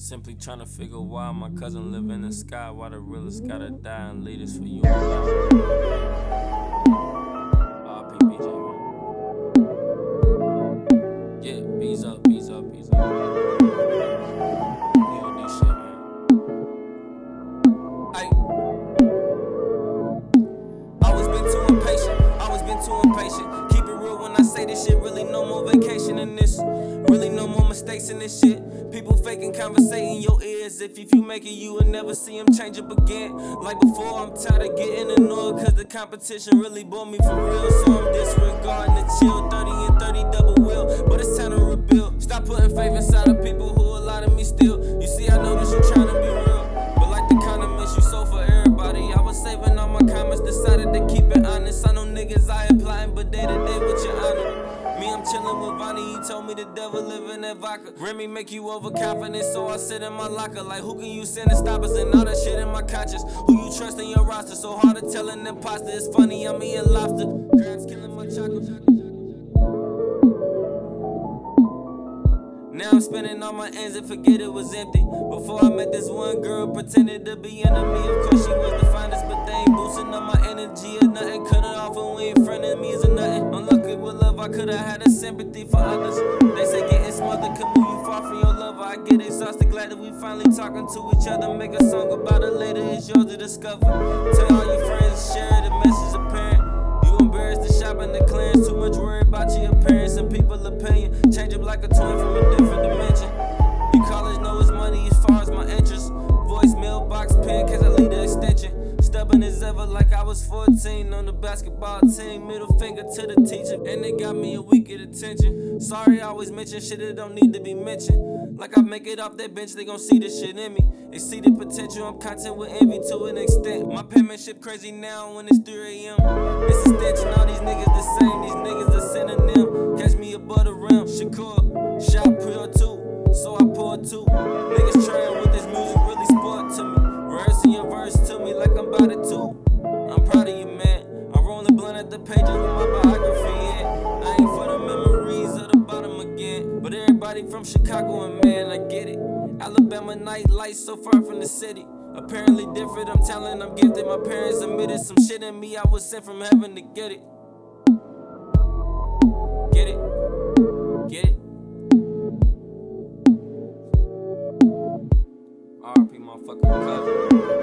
Simply trying to figure why my cousin live in the sky, why the realest gotta die and lead us for you. Faking, conversating your ears. If, if you make it, you will never see them change up again. Like before, I'm tired of getting annoyed, cause the competition really bore me for real. So I'm disregarding the chill, 30 and 30 double wheel. But it's time to rebuild. Stop putting faith inside of people who a lot of me still. You see, I know that you're trying to be real. But like the condiments you sold for everybody, I was saving all my comments, decided to keep it honest. I know niggas I applying, but day to day with your honor. Chillin' with Vonnie, he told me the devil live in that vodka. Remy make you overconfident, so I sit in my locker. Like, who can you send to stop us? And all that shit in my conscience. Who you trust in your roster? So hard to tell an imposter. It's funny, I'm eating lobster. Crabs killing my chocolate. Now I'm spending all my ends and forget it was empty. Before I met this one girl, pretended to be enemy. Of course she was the finest, but they ain't boosting up my energy or nothing. Off and we ain't friend enemies or nothing. Unlucky with love, I could've had a sympathy for others. They say getting smothered could move you far from your lover. I get exhausted, glad that we finally talking to each other. Make a song about it later, it's yours to discover. Tell all your friends, share the message apparent. You embarrassed to shop in the clearance, too much worry about your appearance and people opinion. Change up like a twin from a different dimension. You college know it's money Stubborn as ever, like I was 14 on the basketball team. Middle finger to the teacher, and they got me a week of attention. Sorry, I always mention shit that don't need to be mentioned. Like I make it off that bench, they gon' see the shit in me. They see the potential, I'm content with envy to an extent. My penmanship crazy now when it's 3 a.m. It's a stench, and all these niggas the same. These niggas a synonym. Catch me above the rim. Shakur, shot pure two, so I pour two. Niggas trying with this music really sport to me. Rehearsing your verse pages with my biography. Yeah. I ain't for the memories of the bottom again. But everybody from Chicago and man, I get it. Alabama night lights so far from the city. Apparently different, I'm talented, I'm gifted. My parents admitted some shit in me, I was sent from heaven to get it. Get it? Get it? RP motherfucking cousin.